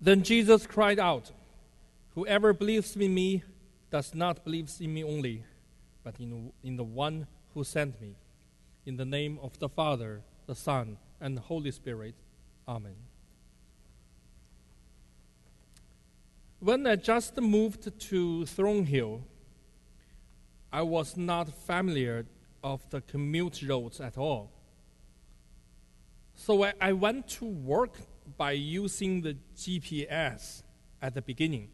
Then Jesus cried out, Whoever believes in me does not believe in me only, but in, in the one who sent me. In the name of the Father, the Son, and the Holy Spirit. Amen. When I just moved to Thornhill, I was not familiar of the commute roads at all. So I, I went to work by using the GPS at the beginning.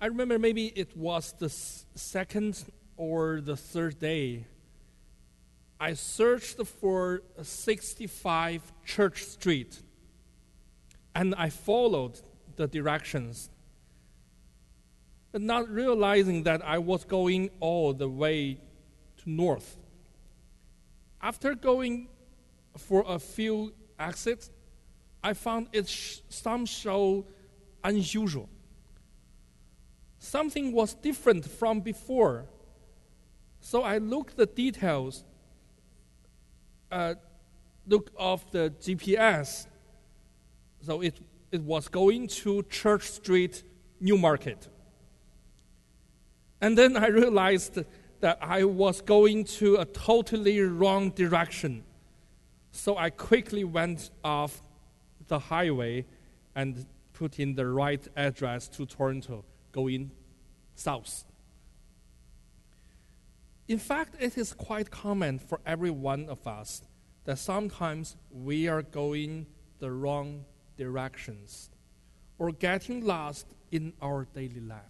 I remember maybe it was the second or the third day. I searched for 65 Church Street and I followed the directions, but not realizing that I was going all the way to north. After going for a few exits, I found it sh- some show unusual. Something was different from before. So I looked the details, uh, look of the GPS. So it, it was going to Church Street, Newmarket. And then I realized that I was going to a totally wrong direction. So I quickly went off the highway and put in the right address to Toronto, going south. In fact, it is quite common for every one of us that sometimes we are going the wrong directions or getting lost in our daily life.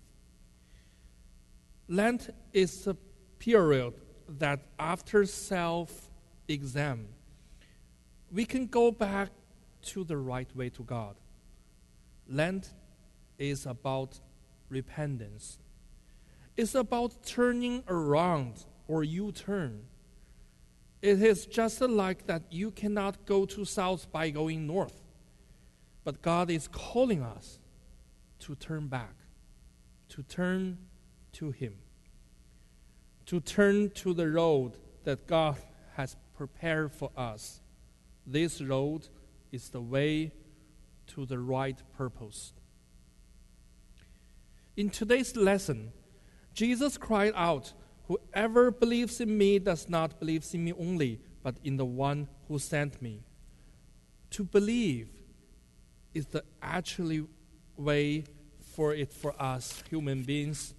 Lent is a period that after self exam, we can go back to the right way to God. Lent is about repentance. It's about turning around or U turn. It is just like that you cannot go to south by going north. But God is calling us to turn back, to turn to Him, to turn to the road that God has prepared for us. This road is the way to the right purpose. In today's lesson, Jesus cried out, Whoever believes in me does not believe in me only, but in the one who sent me. To believe is the actually way for it for us human beings.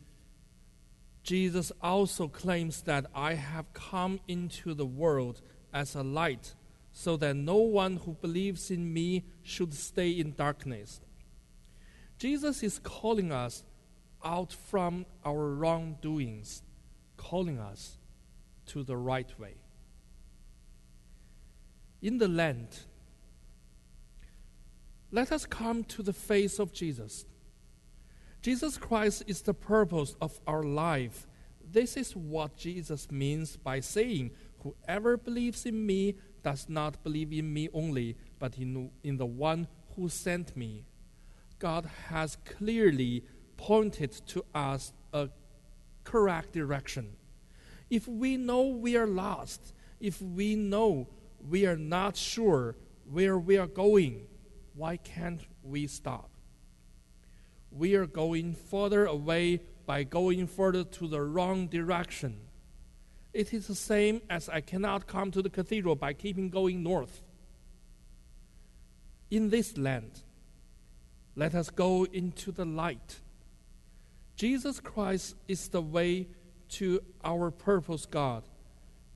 Jesus also claims that I have come into the world as a light so that no one who believes in me should stay in darkness. Jesus is calling us out from our wrongdoings, calling us to the right way. In the Lent, let us come to the face of Jesus. Jesus Christ is the purpose of our life. This is what Jesus means by saying, Whoever believes in me does not believe in me only, but in, in the one who sent me. God has clearly pointed to us a correct direction. If we know we are lost, if we know we are not sure where we are going, why can't we stop? We are going further away by going further to the wrong direction. It is the same as I cannot come to the cathedral by keeping going north. In this land, let us go into the light. Jesus Christ is the way to our purpose, God.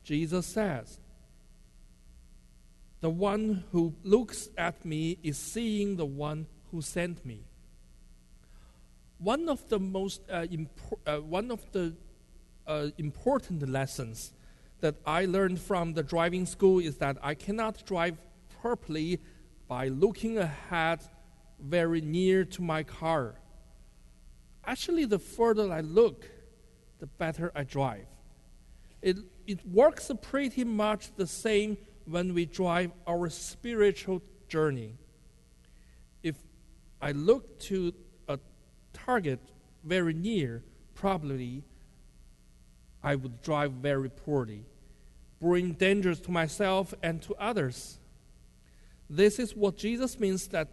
Jesus says, The one who looks at me is seeing the one who sent me. One of the most uh, uh, one of the uh, important lessons that I learned from the driving school is that I cannot drive properly by looking ahead very near to my car. Actually, the further I look, the better I drive. It, it works pretty much the same when we drive our spiritual journey. If I look to a target very near, probably I would drive very poorly, bring dangers to myself and to others. This is what Jesus means that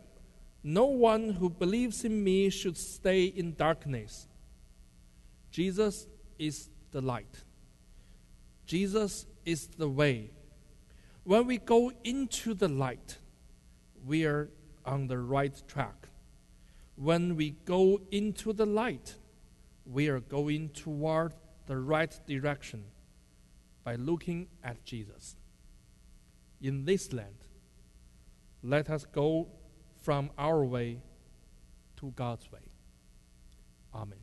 No one who believes in me should stay in darkness. Jesus is the light. Jesus is the way. When we go into the light, we are on the right track. When we go into the light, we are going toward the right direction by looking at Jesus. In this land, let us go from our way to God's way. Amen.